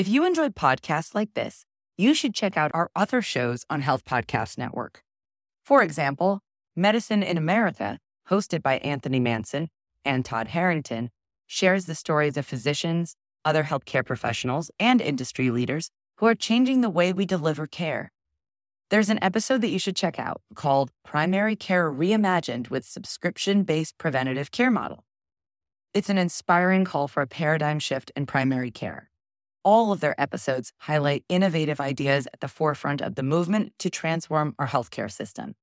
If you enjoyed podcasts like this, you should check out our other shows on Health Podcast Network. For example, Medicine in America, hosted by Anthony Manson and Todd Harrington, shares the stories of physicians, other healthcare professionals, and industry leaders who are changing the way we deliver care. There's an episode that you should check out called Primary Care Reimagined with Subscription Based Preventative Care Model. It's an inspiring call for a paradigm shift in primary care. All of their episodes highlight innovative ideas at the forefront of the movement to transform our healthcare system.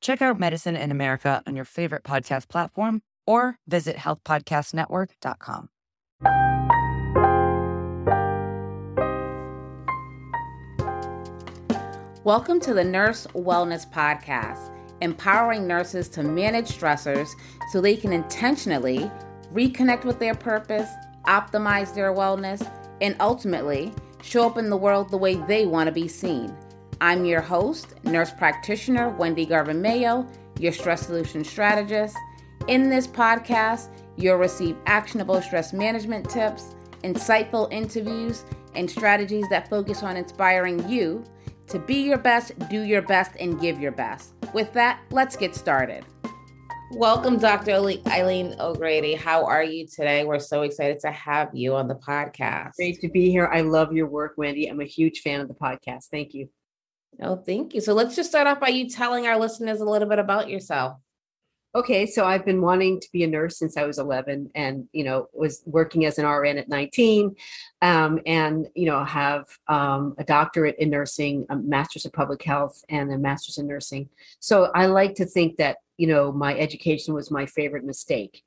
Check out Medicine in America on your favorite podcast platform or visit healthpodcastnetwork.com. Welcome to the Nurse Wellness Podcast, empowering nurses to manage stressors so they can intentionally reconnect with their purpose, optimize their wellness, and ultimately show up in the world the way they want to be seen. I'm your host, nurse practitioner Wendy Garvin Mayo, your stress solution strategist. In this podcast, you'll receive actionable stress management tips, insightful interviews, and strategies that focus on inspiring you to be your best, do your best, and give your best. With that, let's get started. Welcome, Dr. Eileen O'Grady. How are you today? We're so excited to have you on the podcast. Great to be here. I love your work, Wendy. I'm a huge fan of the podcast. Thank you. Oh, thank you. So let's just start off by you telling our listeners a little bit about yourself. Okay, so I've been wanting to be a nurse since I was 11 and, you know, was working as an RN at 19 um, and, you know, have um, a doctorate in nursing, a master's of public health, and a master's in nursing. So I like to think that, you know, my education was my favorite mistake.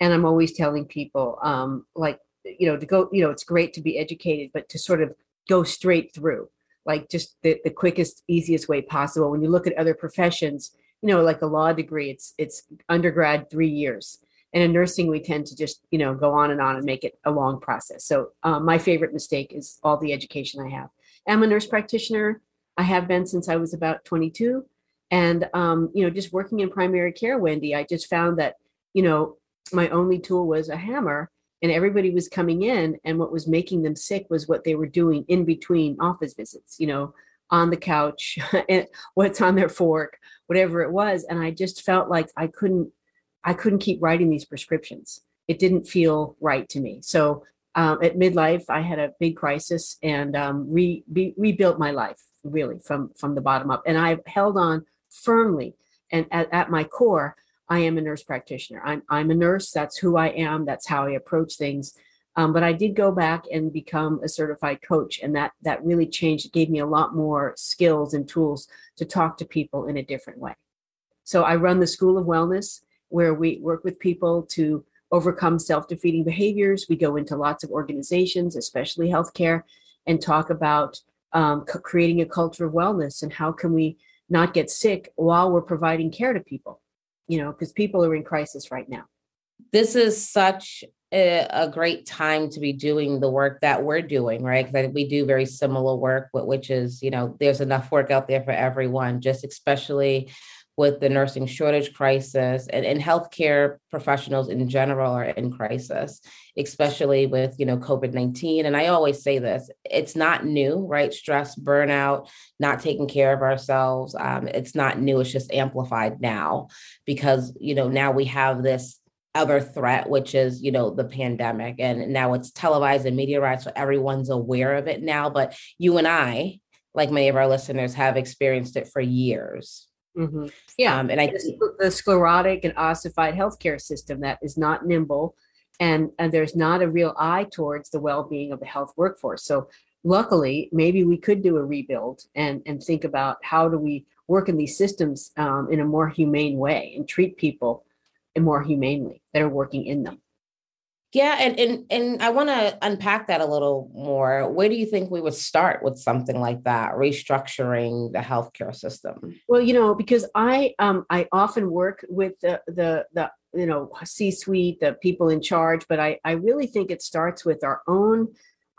And I'm always telling people, um, like, you know, to go, you know, it's great to be educated, but to sort of go straight through, like just the, the quickest, easiest way possible. When you look at other professions, you know, like a law degree, it's it's undergrad three years. And in nursing, we tend to just, you know, go on and on and make it a long process. So um, my favorite mistake is all the education I have. I'm a nurse practitioner. I have been since I was about 22. And, um, you know, just working in primary care, Wendy, I just found that, you know, my only tool was a hammer and everybody was coming in and what was making them sick was what they were doing in between office visits, you know, on the couch, what's on their fork, whatever it was. And i just felt like i couldn't i couldn't keep writing these prescriptions. It didn't feel right to me. So um, at midlife i had a big crisis and um, re, be, rebuilt my life really from from the bottom up. And i've held on firmly and at, at my core i am a nurse practitioner i'm, I'm a nurse that's who i am that's how i approach things um, but I did go back and become a certified coach, and that that really changed. It gave me a lot more skills and tools to talk to people in a different way. So I run the School of Wellness, where we work with people to overcome self-defeating behaviors. We go into lots of organizations, especially healthcare, and talk about um, creating a culture of wellness and how can we not get sick while we're providing care to people. You know, because people are in crisis right now. This is such a, great time to be doing the work that we're doing, right? Because we do very similar work, which is, you know, there's enough work out there for everyone, just especially with the nursing shortage crisis and, and healthcare professionals in general are in crisis, especially with, you know, COVID-19. And I always say this, it's not new, right? Stress, burnout, not taking care of ourselves. Um, it's not new, it's just amplified now because, you know, now we have this other threat, which is, you know, the pandemic. And now it's televised and media so everyone's aware of it now. But you and I, like many of our listeners, have experienced it for years. Mm-hmm. Yeah. Um, and I the, the sclerotic and ossified healthcare system that is not nimble and, and there's not a real eye towards the well-being of the health workforce. So luckily, maybe we could do a rebuild and, and think about how do we work in these systems um, in a more humane way and treat people more humanely that are working in them. Yeah, and and and I want to unpack that a little more. Where do you think we would start with something like that, restructuring the healthcare system? Well, you know, because I um I often work with the the the you know C-suite, the people in charge, but I I really think it starts with our own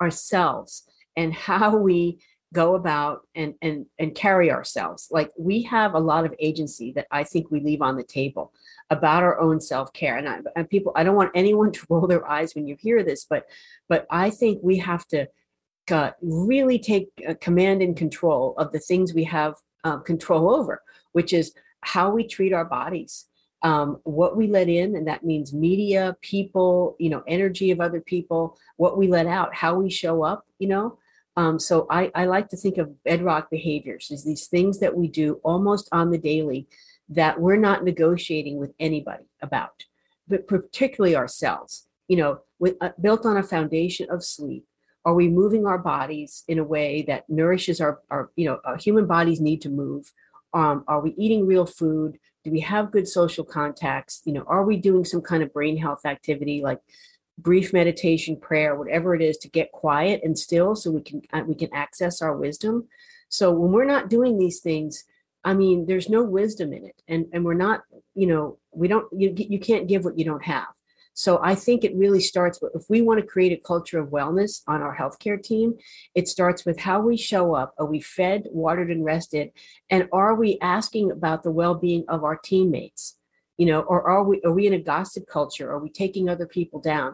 ourselves and how we go about and and and carry ourselves. Like we have a lot of agency that I think we leave on the table about our own self-care and, I, and people i don't want anyone to roll their eyes when you hear this but but i think we have to uh, really take uh, command and control of the things we have uh, control over, which is how we treat our bodies, um, what we let in, and that means media, people, you know, energy of other people, what we let out, how we show up, you know. Um, so I, I like to think of bedrock behaviors as these things that we do almost on the daily that we're not negotiating with anybody about, but particularly ourselves. You know, with, uh, built on a foundation of sleep. Are we moving our bodies in a way that nourishes our, our you know, our human bodies need to move? Um, are we eating real food? Do we have good social contacts? You know, are we doing some kind of brain health activity like brief meditation, prayer, whatever it is, to get quiet and still, so we can uh, we can access our wisdom. So when we're not doing these things, I mean, there's no wisdom in it, and and we're not, you know, we don't you you can't give what you don't have. So I think it really starts with if we want to create a culture of wellness on our healthcare team, it starts with how we show up. Are we fed, watered, and rested? And are we asking about the well-being of our teammates? You know, or are we are we in a gossip culture? Are we taking other people down?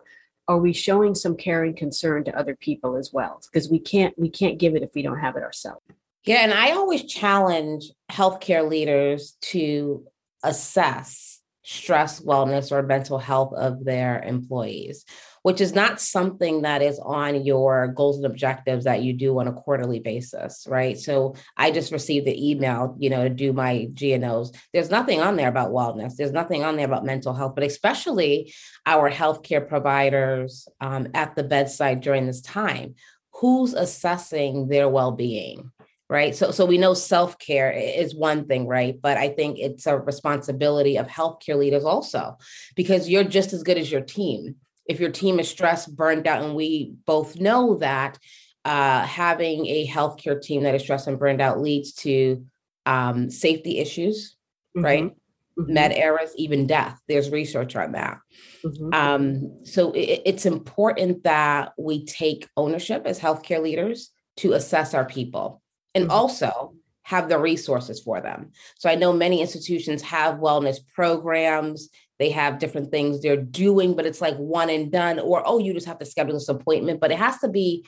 Are we showing some care and concern to other people as well? Because we can't we can't give it if we don't have it ourselves. Yeah, and I always challenge healthcare leaders to assess stress, wellness, or mental health of their employees, which is not something that is on your goals and objectives that you do on a quarterly basis, right? So I just received the email, you know, to do my GNOs. There's nothing on there about wellness. There's nothing on there about mental health, but especially our healthcare providers um, at the bedside during this time. Who's assessing their well-being? right so so we know self-care is one thing right but i think it's a responsibility of healthcare leaders also because you're just as good as your team if your team is stressed burned out and we both know that uh, having a healthcare team that is stressed and burned out leads to um, safety issues mm-hmm. right mm-hmm. med errors even death there's research on that mm-hmm. um, so it, it's important that we take ownership as healthcare leaders to assess our people and mm-hmm. also have the resources for them. So I know many institutions have wellness programs, they have different things they're doing, but it's like one and done, or oh, you just have to schedule this appointment. But it has to be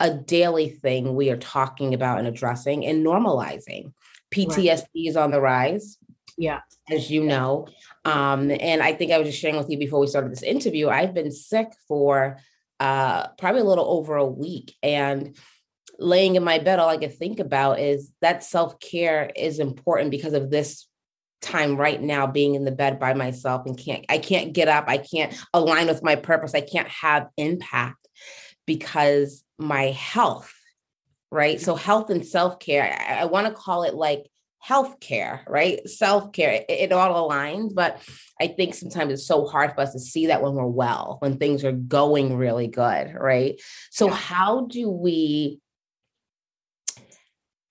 a daily thing we are talking about and addressing and normalizing. PTSD right. is on the rise. Yeah. As you know. Um, and I think I was just sharing with you before we started this interview, I've been sick for uh, probably a little over a week. And laying in my bed, all I could think about is that self care is important because of this time right now being in the bed by myself and can't I can't get up, I can't align with my purpose, I can't have impact because my health, right? So health and self care, I, I want to call it like health care, right? Self care, it, it, all aligns, but I think sometimes it's so hard for us to see that when we're well, when things are going really good, right? So, yeah. how do we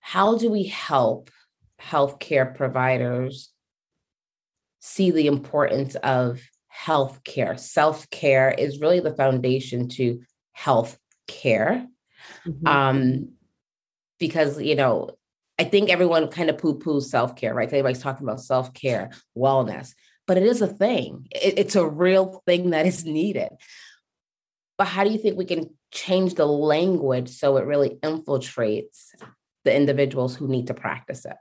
how do we help healthcare providers see the importance of healthcare? Self care is really the foundation to health care. Mm-hmm. Um, because, you know, I think everyone kind of poo poos self care, right? Everybody's talking about self care, wellness, but it is a thing. It, it's a real thing that is needed. But how do you think we can change the language so it really infiltrates the individuals who need to practice it.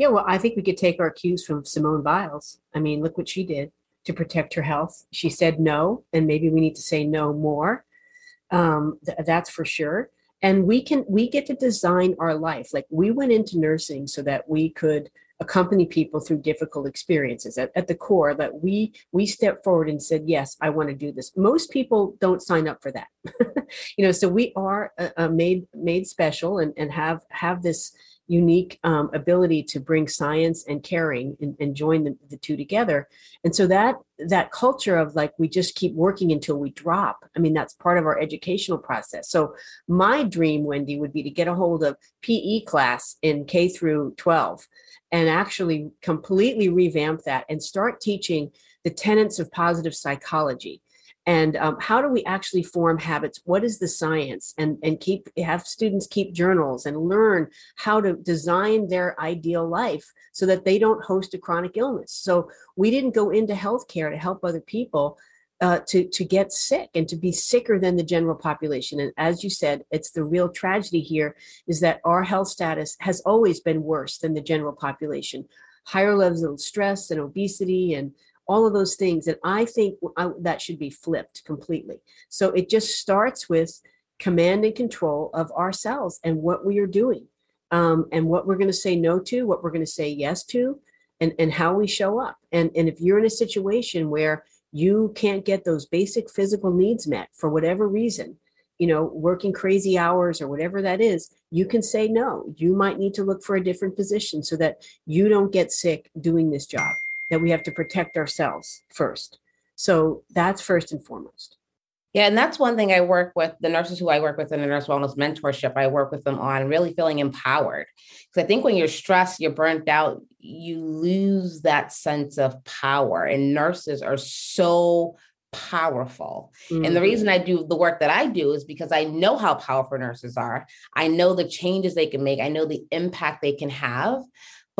Yeah, well, I think we could take our cues from Simone Biles. I mean, look what she did to protect her health. She said no, and maybe we need to say no more. Um, th- that's for sure. And we can we get to design our life. Like we went into nursing so that we could accompany people through difficult experiences at, at the core that we we stepped forward and said yes i want to do this most people don't sign up for that you know so we are uh, made made special and, and have have this unique um, ability to bring science and caring and, and join the, the two together. And so that that culture of like we just keep working until we drop i mean that's part of our educational process. So my dream wendy would be to get a hold of pe class in k through 12 and actually completely revamp that and start teaching the tenets of positive psychology and um, how do we actually form habits what is the science and and keep have students keep journals and learn how to design their ideal life so that they don't host a chronic illness so we didn't go into healthcare to help other people uh, to to get sick and to be sicker than the general population. And as you said, it's the real tragedy here is that our health status has always been worse than the general population. Higher levels of stress and obesity and all of those things. And I think I, that should be flipped completely. So it just starts with command and control of ourselves and what we are doing, um, and what we're going to say no to, what we're going to say yes to, and and how we show up. And and if you're in a situation where you can't get those basic physical needs met for whatever reason, you know, working crazy hours or whatever that is, you can say no. You might need to look for a different position so that you don't get sick doing this job, that we have to protect ourselves first. So that's first and foremost. Yeah, and that's one thing I work with the nurses who I work with in the nurse wellness mentorship. I work with them on really feeling empowered. Because I think when you're stressed, you're burnt out, you lose that sense of power. And nurses are so powerful. Mm-hmm. And the reason I do the work that I do is because I know how powerful nurses are. I know the changes they can make, I know the impact they can have.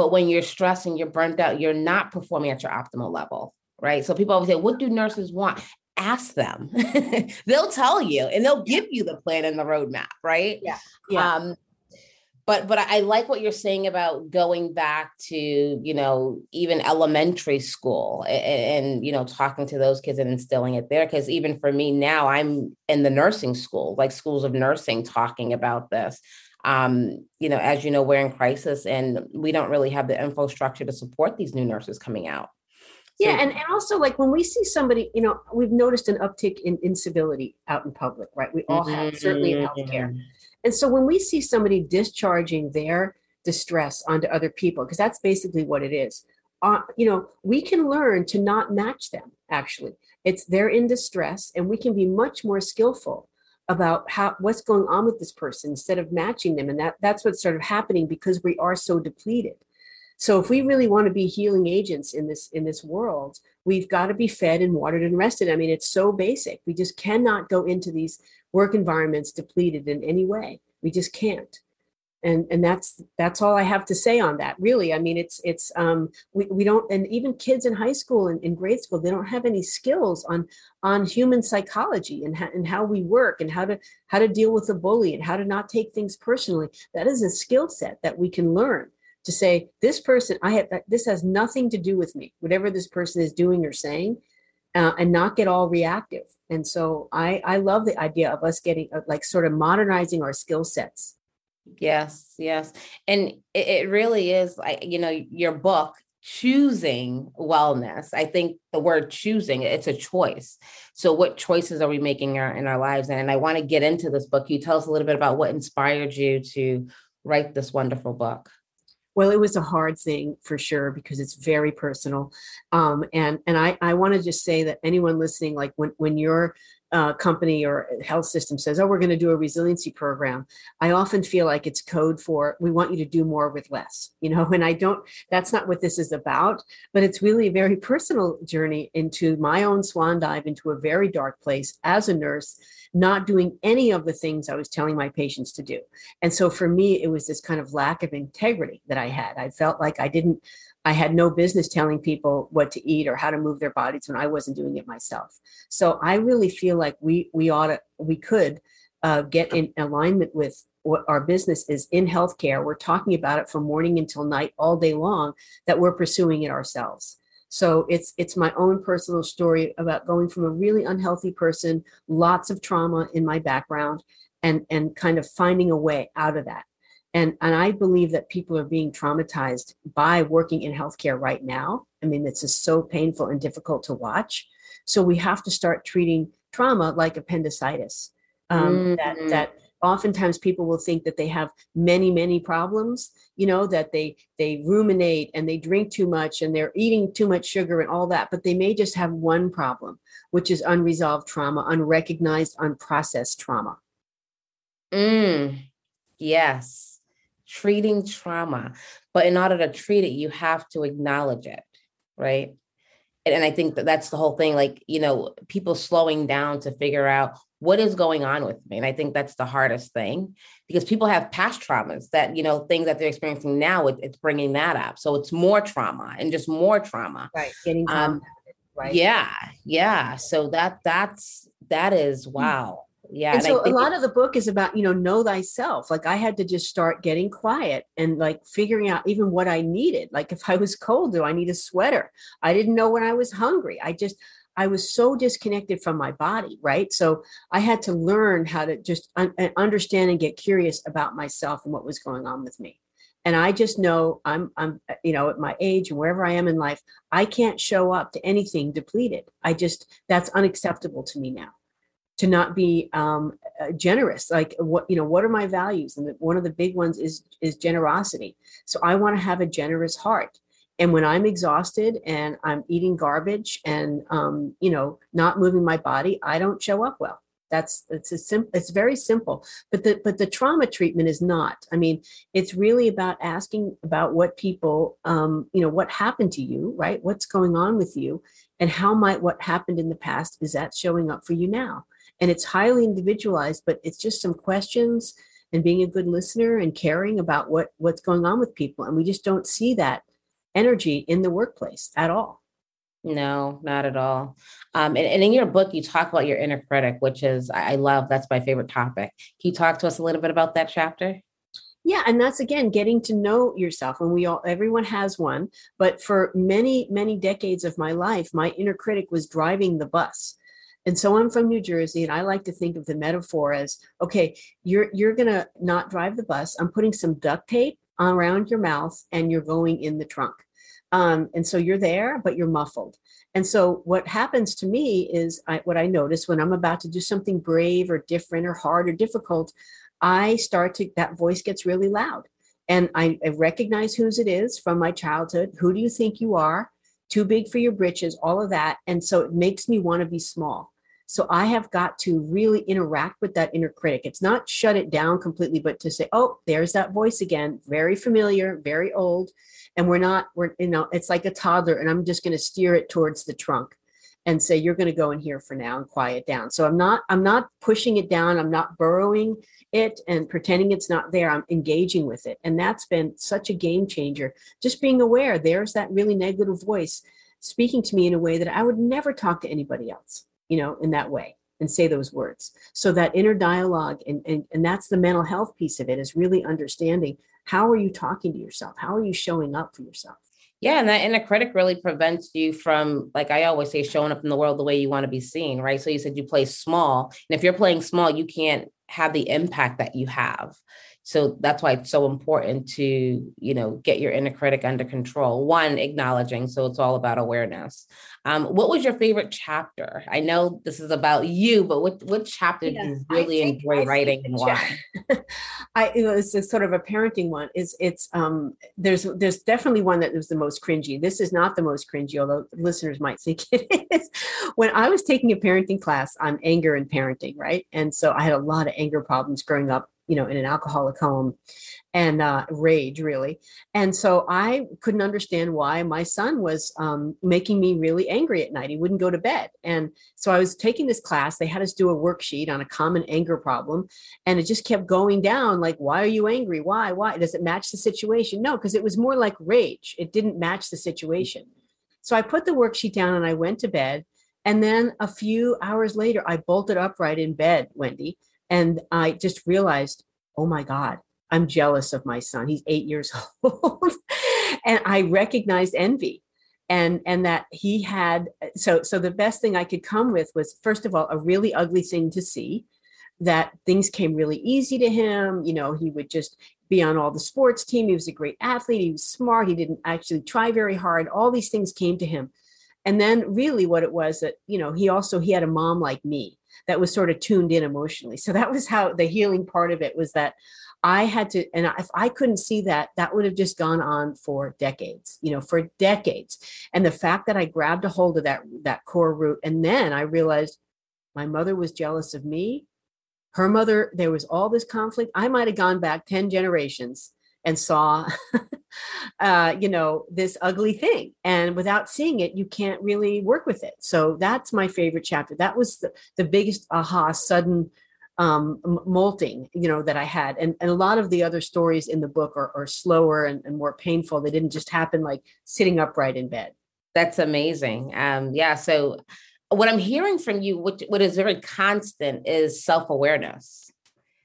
But when you're stressed and you're burnt out, you're not performing at your optimal level right? So people always say, what do nurses want? ask them. they'll tell you and they'll give you the plan and the roadmap, right? Yeah. yeah. Um, but but I like what you're saying about going back to you know even elementary school and, and you know talking to those kids and instilling it there because even for me now I'm in the nursing school like schools of nursing talking about this um, you know as you know we're in crisis and we don't really have the infrastructure to support these new nurses coming out yeah, and, and also like when we see somebody, you know, we've noticed an uptick in incivility out in public, right? We all have, certainly in healthcare. Mm-hmm. And so when we see somebody discharging their distress onto other people, because that's basically what it is, uh, you know, we can learn to not match them. Actually, it's they're in distress, and we can be much more skillful about how what's going on with this person instead of matching them. And that that's what's sort of happening because we are so depleted. So if we really want to be healing agents in this in this world, we've got to be fed and watered and rested. I mean, it's so basic. We just cannot go into these work environments depleted in any way. We just can't. And and that's that's all I have to say on that. Really, I mean, it's it's um we, we don't and even kids in high school and in grade school they don't have any skills on on human psychology and how, and how we work and how to how to deal with a bully and how to not take things personally. That is a skill set that we can learn to say this person i have this has nothing to do with me whatever this person is doing or saying uh, and not get all reactive and so i i love the idea of us getting uh, like sort of modernizing our skill sets yes yes and it, it really is like you know your book choosing wellness i think the word choosing it's a choice. So what choices are we making in our, lives? And i want to get into this book. You tell us a little bit about what inspired you to write this wonderful book? Well, it was a hard thing for sure because it's very personal. Um, and and I, I want to just say that anyone listening, like when, when your uh, company or health system says, oh, we're going to do a resiliency program, I often feel like it's code for we want you to do more with less, you know, and I don't, that's not what this is about, but it's really a very personal journey into my own swan dive into a very dark place as a nurse not doing any of the things I was telling my patients to do. And so for me, it was this kind of lack of integrity that I had. I felt like I didn't, I had no business telling people what to eat or how to move their bodies when I wasn't doing it myself. So I really feel like we we ought to we could uh, get in alignment with what our business is in healthcare. We're talking about it from morning until night, all day long. That we're pursuing it ourselves. So it's it's my own personal story about going from a really unhealthy person, lots of trauma in my background, and and kind of finding a way out of that. And and I believe that people are being traumatized by working in healthcare right now. I mean, it's just so painful and difficult to watch. So we have to start treating trauma like appendicitis. Um, mm-hmm. That that oftentimes people will think that they have many many problems you know that they they ruminate and they drink too much and they're eating too much sugar and all that but they may just have one problem which is unresolved trauma unrecognized unprocessed trauma mm, yes treating trauma but in order to treat it you have to acknowledge it right and I think that that's the whole thing. Like, you know, people slowing down to figure out what is going on with me. And I think that's the hardest thing because people have past traumas that, you know, things that they're experiencing now, it, it's bringing that up. So it's more trauma and just more trauma. Right. Getting um, right yeah yeah so that that's that is mm. wow yeah and, and so a lot of the book is about you know know thyself. Like i had to just start getting quiet and like figuring out even what i needed. Like if i was cold do i need a sweater? I didn't know when i was hungry. I just i was so disconnected from my body right? So i had to learn how to just un- uh, understand and get curious about myself and what was going on with me. And i just know i'm i'm uh, you know at my age and wherever i am in life i can't show up to anything depleted. I just that's unacceptable to me now to not be um, uh, generous like what you know what are my values? And the, one of the big ones is is generosity. So i want to have a generous heart. And when i'm exhausted and i'm eating garbage and um, you know not moving my body i don't show up well. That's it's a simple it's very simple. But the but the trauma treatment is not. I mean it's really about asking about what people um, you know what happened to you right? What's going on with you? And how might what happened in the past is that showing up for you now and it's highly individualized but it's just some questions and being a good listener and caring about what what's going on with people. And we just don't see that energy in the workplace at all. No not at all. Um, and, and, in your book you talk about your inner critic which is i love that's my favorite topic. Can you talk to us a little bit about that chapter? Yeah and that's again getting to know yourself and we all everyone has one but for many many decades of my life my inner critic was driving the bus and so I'm from New Jersey, and I like to think of the metaphor as okay, you're you're gonna not drive the bus. I'm putting some duct tape around your mouth, and you're going in the trunk. Um, and so you're there, but you're muffled. And so what happens to me is I, what I notice when I'm about to do something brave or different or hard or difficult, I start to that voice gets really loud, and I, I recognize whose it is from my childhood. Who do you think you are? Too big for your britches, all of that. And so it makes me want to be small. So I have got to really interact with that inner critic. It's not shut it down completely, but to say, oh, there's that voice again, very familiar, very old. And we're not, we're, you know, it's like a toddler, and I'm just going to steer it towards the trunk and say, you're going to go in here for now and quiet down. So I'm not, I'm not pushing it down. I'm not burrowing it and pretending it's not there. I'm engaging with it. And that's been such a game changer. Just being aware there's that really negative voice speaking to me in a way that I would never talk to anybody else, you know, in that way and say those words. So that inner dialogue and, and, and that's the mental health piece of it is really understanding how are you talking to yourself? How are you showing up for yourself? Yeah, and that inner critic really prevents you from, like I always say, showing up in the world the way you want to be seen, right? So you said you play small. And if you're playing small, you can't have the impact that you have so that's why it's so important to you know get your inner critic under control. One acknowledging so it's all about awareness. Um, what was your favorite chapter? I know this is about you but what what chapter yeah, did you really think, enjoy I writing and why i know it's a sort of a parenting one. Is it's um there's there's definitely one that was the most cringy. This is not the most cringy although listeners might think it is. When i was taking a parenting class on anger and parenting right? And so i had a lot of anger problems growing up you know in an alcoholic home and uh, rage really. And so i couldn't understand why my son was um, making me really angry at night. He wouldn't go to bed. And so i was taking this class. They had us do a worksheet on a common anger problem. And it just kept going down like why are you angry? Why? Why? Does it match the situation? No because it was more like rage. It didn't match the situation. So i put the worksheet down and i went to bed. And then a few hours later i bolted upright in bed wendy and I just realized, oh my God, I'm jealous of my son. He's eight years old. and I recognized envy. And, and that he had so so the best thing I could come with was first of all a really ugly thing to see that things came really easy to him you know he would just be on all the sports team he was a great athlete he was smart he didn't actually try very hard all these things came to him and then really what it was that you know he also he had a mom like me that was sort of tuned in emotionally. So that was how the healing part of it was that I had to, and if I couldn't see that, that would have just gone on for decades, you know, for decades. And the fact that I grabbed a hold of that that core root, and then I realized my mother was jealous of me. Her mother, there was all this conflict. I might have gone back 10 generations and saw uh, you know this ugly thing and without seeing it you can't really work with it so that's my favorite chapter that was the, the biggest aha sudden um, molting you know that i had and, and a lot of the other stories in the book are, are slower and, and more painful they didn't just happen like sitting upright in bed That's amazing. Um, yeah. So what I'm hearing from you, what, what is very constant is self-awareness.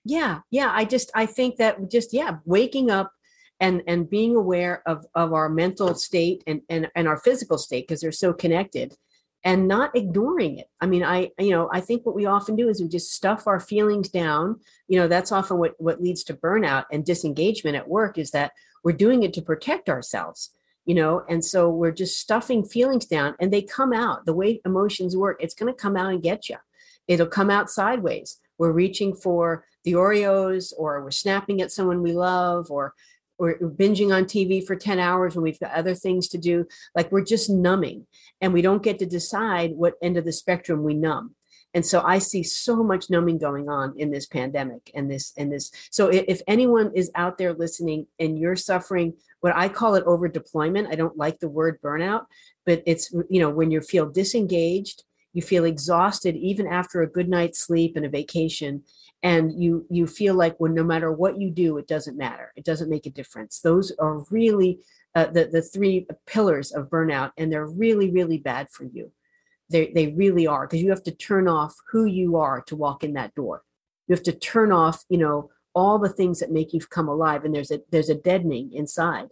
Yeah. Yeah. I just, I think that just, yeah, waking up and, and being aware of, of our mental state and, and, and our physical state, because they're so connected and not ignoring it. I mean, I, you know, I think what we often do is we just stuff our feelings down. You know, that's often what, what leads to burnout and disengagement at work is that we're doing it to protect ourselves you know and so we're just stuffing feelings down and they come out the way emotions work it's going to come out and get you it'll come out sideways we're reaching for the oreos or we're snapping at someone we love or we're binging on tv for 10 hours when we've got other things to do like we're just numbing and we don't get to decide what end of the spectrum we numb and so i see so much numbing going on in this pandemic and this and this so if anyone is out there listening and you're suffering what I call it over deployment. I don't like the word burnout, but it's, you know, when you feel disengaged, you feel exhausted even after a good night's sleep and a vacation and you you feel like when no matter what you do it doesn't matter. It doesn't make a difference. Those are really uh, the the three pillars of burnout and they're really really bad for you. They they really are because you have to turn off who you are to walk in that door. You have to turn off you know all the things that make you come alive and there's a there's a deadening inside.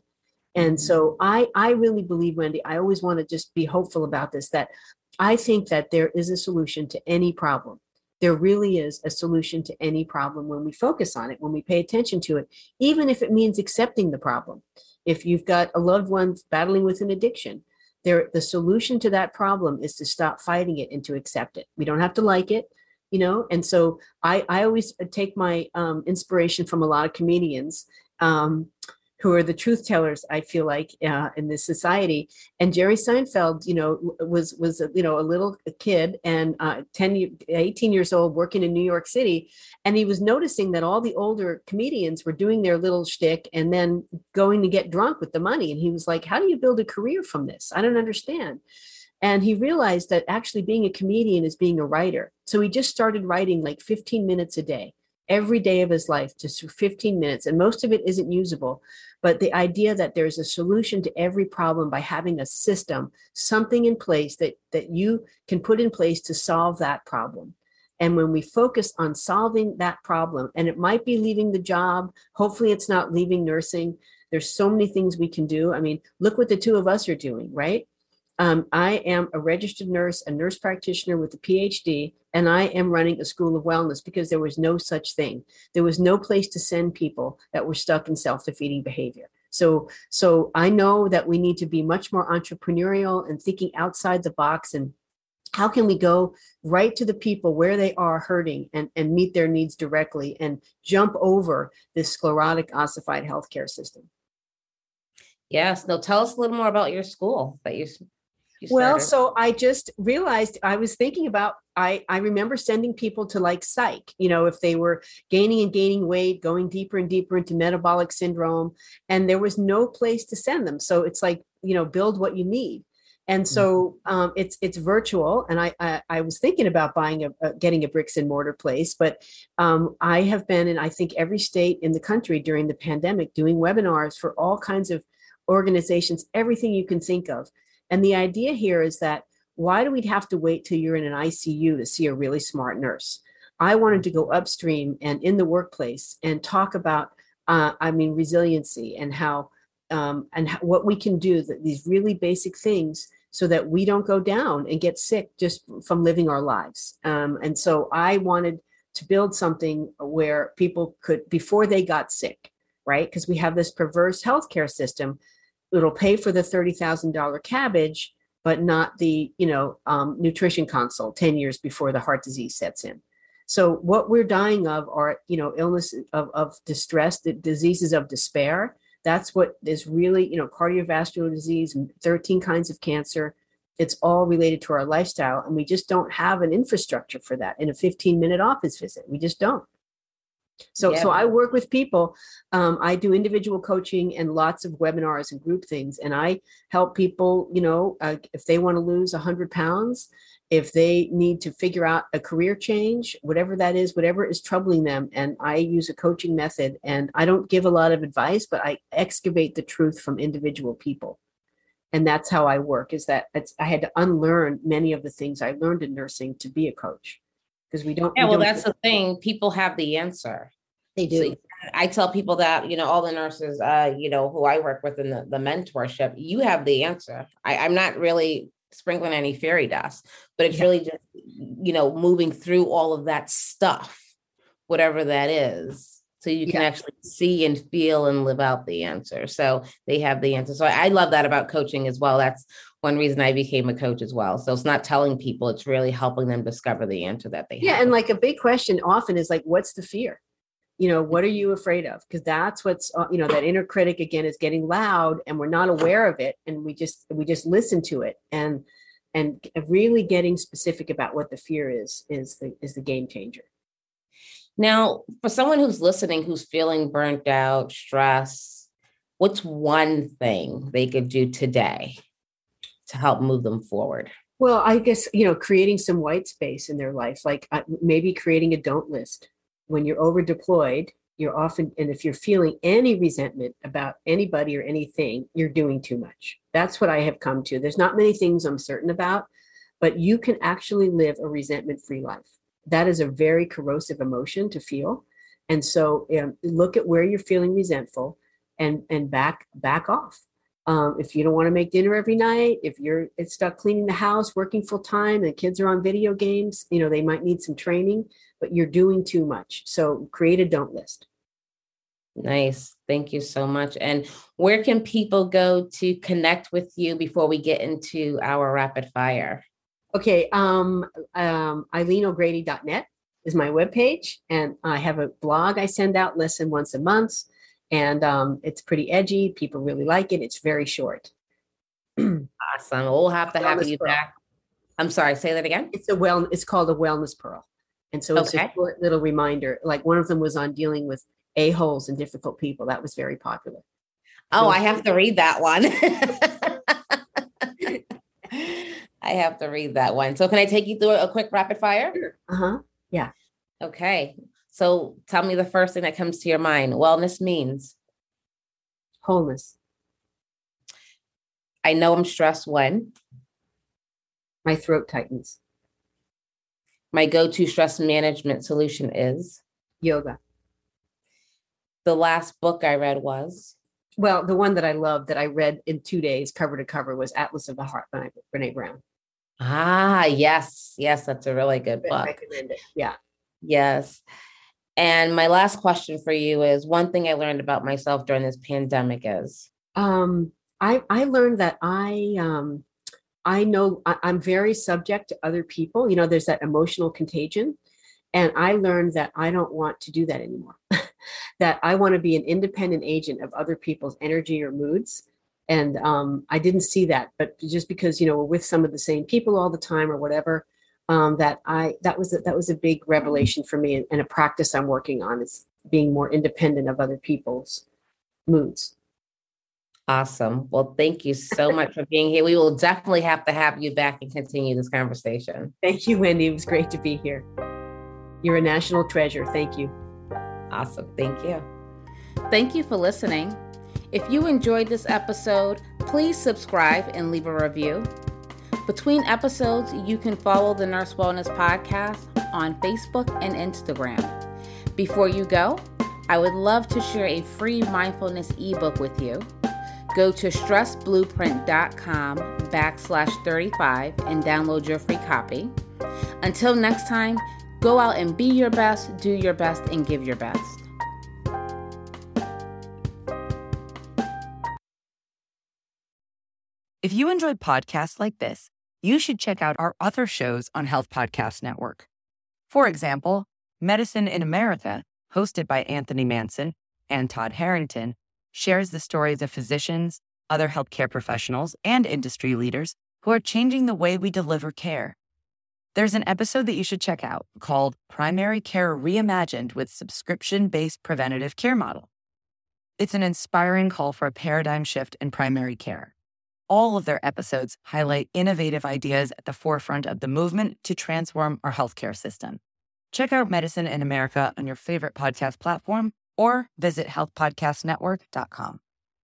And mm-hmm. so i i really believe wendy i always want to just be hopeful about this that i think that there is a solution to any problem there really is a solution to any problem when we focus on it when we pay attention to it even if it means accepting the problem. If you've got a loved one battling with an addiction there the solution to that problem is to stop fighting it and to accept it. We don't have to like it you know? And so i i always take my um, inspiration from a lot of comedians um, who are the truth tellers i feel like uh, in this society and jerry seinfeld you know was was you know a little kid and uh, 10 18 years old working in new york city and he was noticing that all the older comedians were doing their little shtick and then going to get drunk with the money and he was like how do you build a career from this i don't understand and he realized that actually being a comedian is being a writer. So he just started writing like 15 minutes a day, every day of his life, just 15 minutes. And most of it isn't usable. But the idea that there's a solution to every problem by having a system, something in place that, that you can put in place to solve that problem. And when we focus on solving that problem, and it might be leaving the job, hopefully it's not leaving nursing. There's so many things we can do. I mean, look what the two of us are doing, right? Um, I am a registered nurse, a nurse practitioner with a PhD, and I am running a school of wellness because there was no such thing. There was no place to send people that were stuck in self-defeating behavior. So, so I know that we need to be much more entrepreneurial and thinking outside the box and how can we go right to the people where they are hurting and, and meet their needs directly and jump over this sclerotic ossified healthcare system? Yes. Now tell us a little more about your school that you well so i just realized i was thinking about i i remember sending people to like psych you know if they were gaining and gaining weight going deeper and deeper into metabolic syndrome and there was no place to send them. So it's like you know build what you need. And so mm-hmm. um, it's it's virtual and I, I, I was thinking about buying a, a, getting a bricks and mortar place but um, i have been in i think every state in the country during the pandemic doing webinars for all kinds of organizations everything you can think of and the idea here is that why do we have to wait till you're in an ICU to see a really smart nurse? I wanted to go upstream and in the workplace and talk about, uh, I mean, resiliency and how um, and how, what we can do. That these really basic things so that we don't go down and get sick just from living our lives. Um, and so I wanted to build something where people could before they got sick, right? Because we have this perverse healthcare system it'll pay for the $30,000 CABG, but not the, you know, um, nutrition consult 10 years before the heart disease sets in. So what we're dying of are, you know, illness of, of distress, the diseases of despair. That's what is really, you know, cardiovascular disease, 13 kinds of cancer. It's all related to our lifestyle. And we just don't have an infrastructure for that in a 15 minute office visit. We just don't. So, yeah. so I work with people. Um, I do individual coaching and lots of webinars and group things, and I help people. You know, uh, if they want to lose a hundred pounds, if they need to figure out a career change, whatever that is, whatever is troubling them, and I use a coaching method. And I don't give a lot of advice, but I excavate the truth from individual people. and that's how I work. Is that it's, I had to unlearn many of the things I learned in nursing to be a coach because we don't. Yeah, we well, don't- that's the thing. People have the answer. they So do. I tell people that, you know, all the nurses, uh, you know, who I work with in the, the mentorship, you have the answer. I, I'm not really sprinkling any fairy dust, but it's Yeah. really just, you know, moving through all of that stuff, whatever that is. So you can Yeah. actually see and feel and live out the answer. So they have the answer. So I, I love that about coaching as well. That's one reason I became a coach as well. So it's not telling people, it's really helping them discover the answer that they have. Yeah, have. and like a big question often is like, what's the fear? You know, what are you afraid of? Because that's what's uh, you know that inner critic again is getting loud, and we're not aware of it, and we just we just listen to it, and and really getting specific about what the fear is is the is the game changer. Now, for someone who's listening who's feeling burnt out, stress, what's one thing they could do today to help move them forward? Well, I guess you know, creating some white space in their life, like uh, maybe creating a don't list. When you're over deployed, you're often, and if you're feeling any resentment about anybody or anything, you're doing too much. That's what I have come to. There's not many things I'm certain about, but you can actually live a resentment free life. That is a very corrosive emotion to feel. And so um, look at where you're feeling resentful and and back back off um, if you don't want to make dinner every night, if you're stuck cleaning the house, working full time, and the kids are on video games, you know, they might need some training, but you're doing too much. So create a don't list. Nice. Thank you so much. And where can people go to connect with you before we get into our rapid fire? Okay, um, um, EileenO'Grady.net is my webpage, and I have a blog I send out less than once a month, and um, it's pretty edgy. People really like it. It's very short. Awesome. We'll have to have you Pearl. back. I'm sorry, say that again. It's a well. It's called a wellness pearl, and so it's Okay. a short little reminder. Like one of them was on dealing with a holes and difficult people. That was very popular. Oh, Those- I have to read that one. I have to read that one. So, can I take you through a quick rapid fire? Uh huh. Yeah. Okay. So, tell me the first thing that comes to your mind. Wellness means Wholeness. I know I'm stressed when My throat tightens. my go to stress management solution is Yoga. the last book I read was Well, the one that I loved that I read in two days, cover to cover, was Atlas of the Heart by Brene Brown. Ah, yes, yes, that's a really good I book. recommend it. Yeah. Yes. And my last question for you is one thing I learned about myself during this pandemic is Um, I I learned that I um I know I, I'm very subject to other people. You know, there's that emotional contagion. And I learned that I don't want to do that anymore. that I want to be an independent agent of other people's energy or moods. And um, I didn't see that, but just because you know we're with some of the same people all the time or whatever, um, that I that was a, that was a big revelation for me and, and a practice I'm working on is being more independent of other people's moods. awesome. Well, thank you so much for being here. We will definitely have to have you back and continue this conversation. Thank you, Wendy. It was great to be here. You're a national treasure. Thank you. Awesome. Thank you. Thank you for listening. If you enjoyed this episode, please subscribe and leave a review. Between episodes, you can follow the Nurse Wellness Podcast on Facebook and Instagram. Before you go, I would love to share a free mindfulness ebook with you. Go to stressblueprint.com backslash 35 and download your free copy. Until next time, go out and be your best, do your best, and give your best. If you enjoyed podcasts like this, you should check out our other shows on Health Podcast Network. For example, Medicine in America, hosted by Anthony Manson and Todd Harrington, shares the stories of physicians, other healthcare professionals, and industry leaders who are changing the way we deliver care. There's an episode that you should check out called Primary Care Reimagined with Subscription Based Preventative Care Model. It's an inspiring call for a paradigm shift in primary care. All of their episodes highlight innovative ideas at the forefront of the movement to transform our healthcare system. Check out Medicine in America on your favorite podcast platform or visit healthpodcastnetwork.com.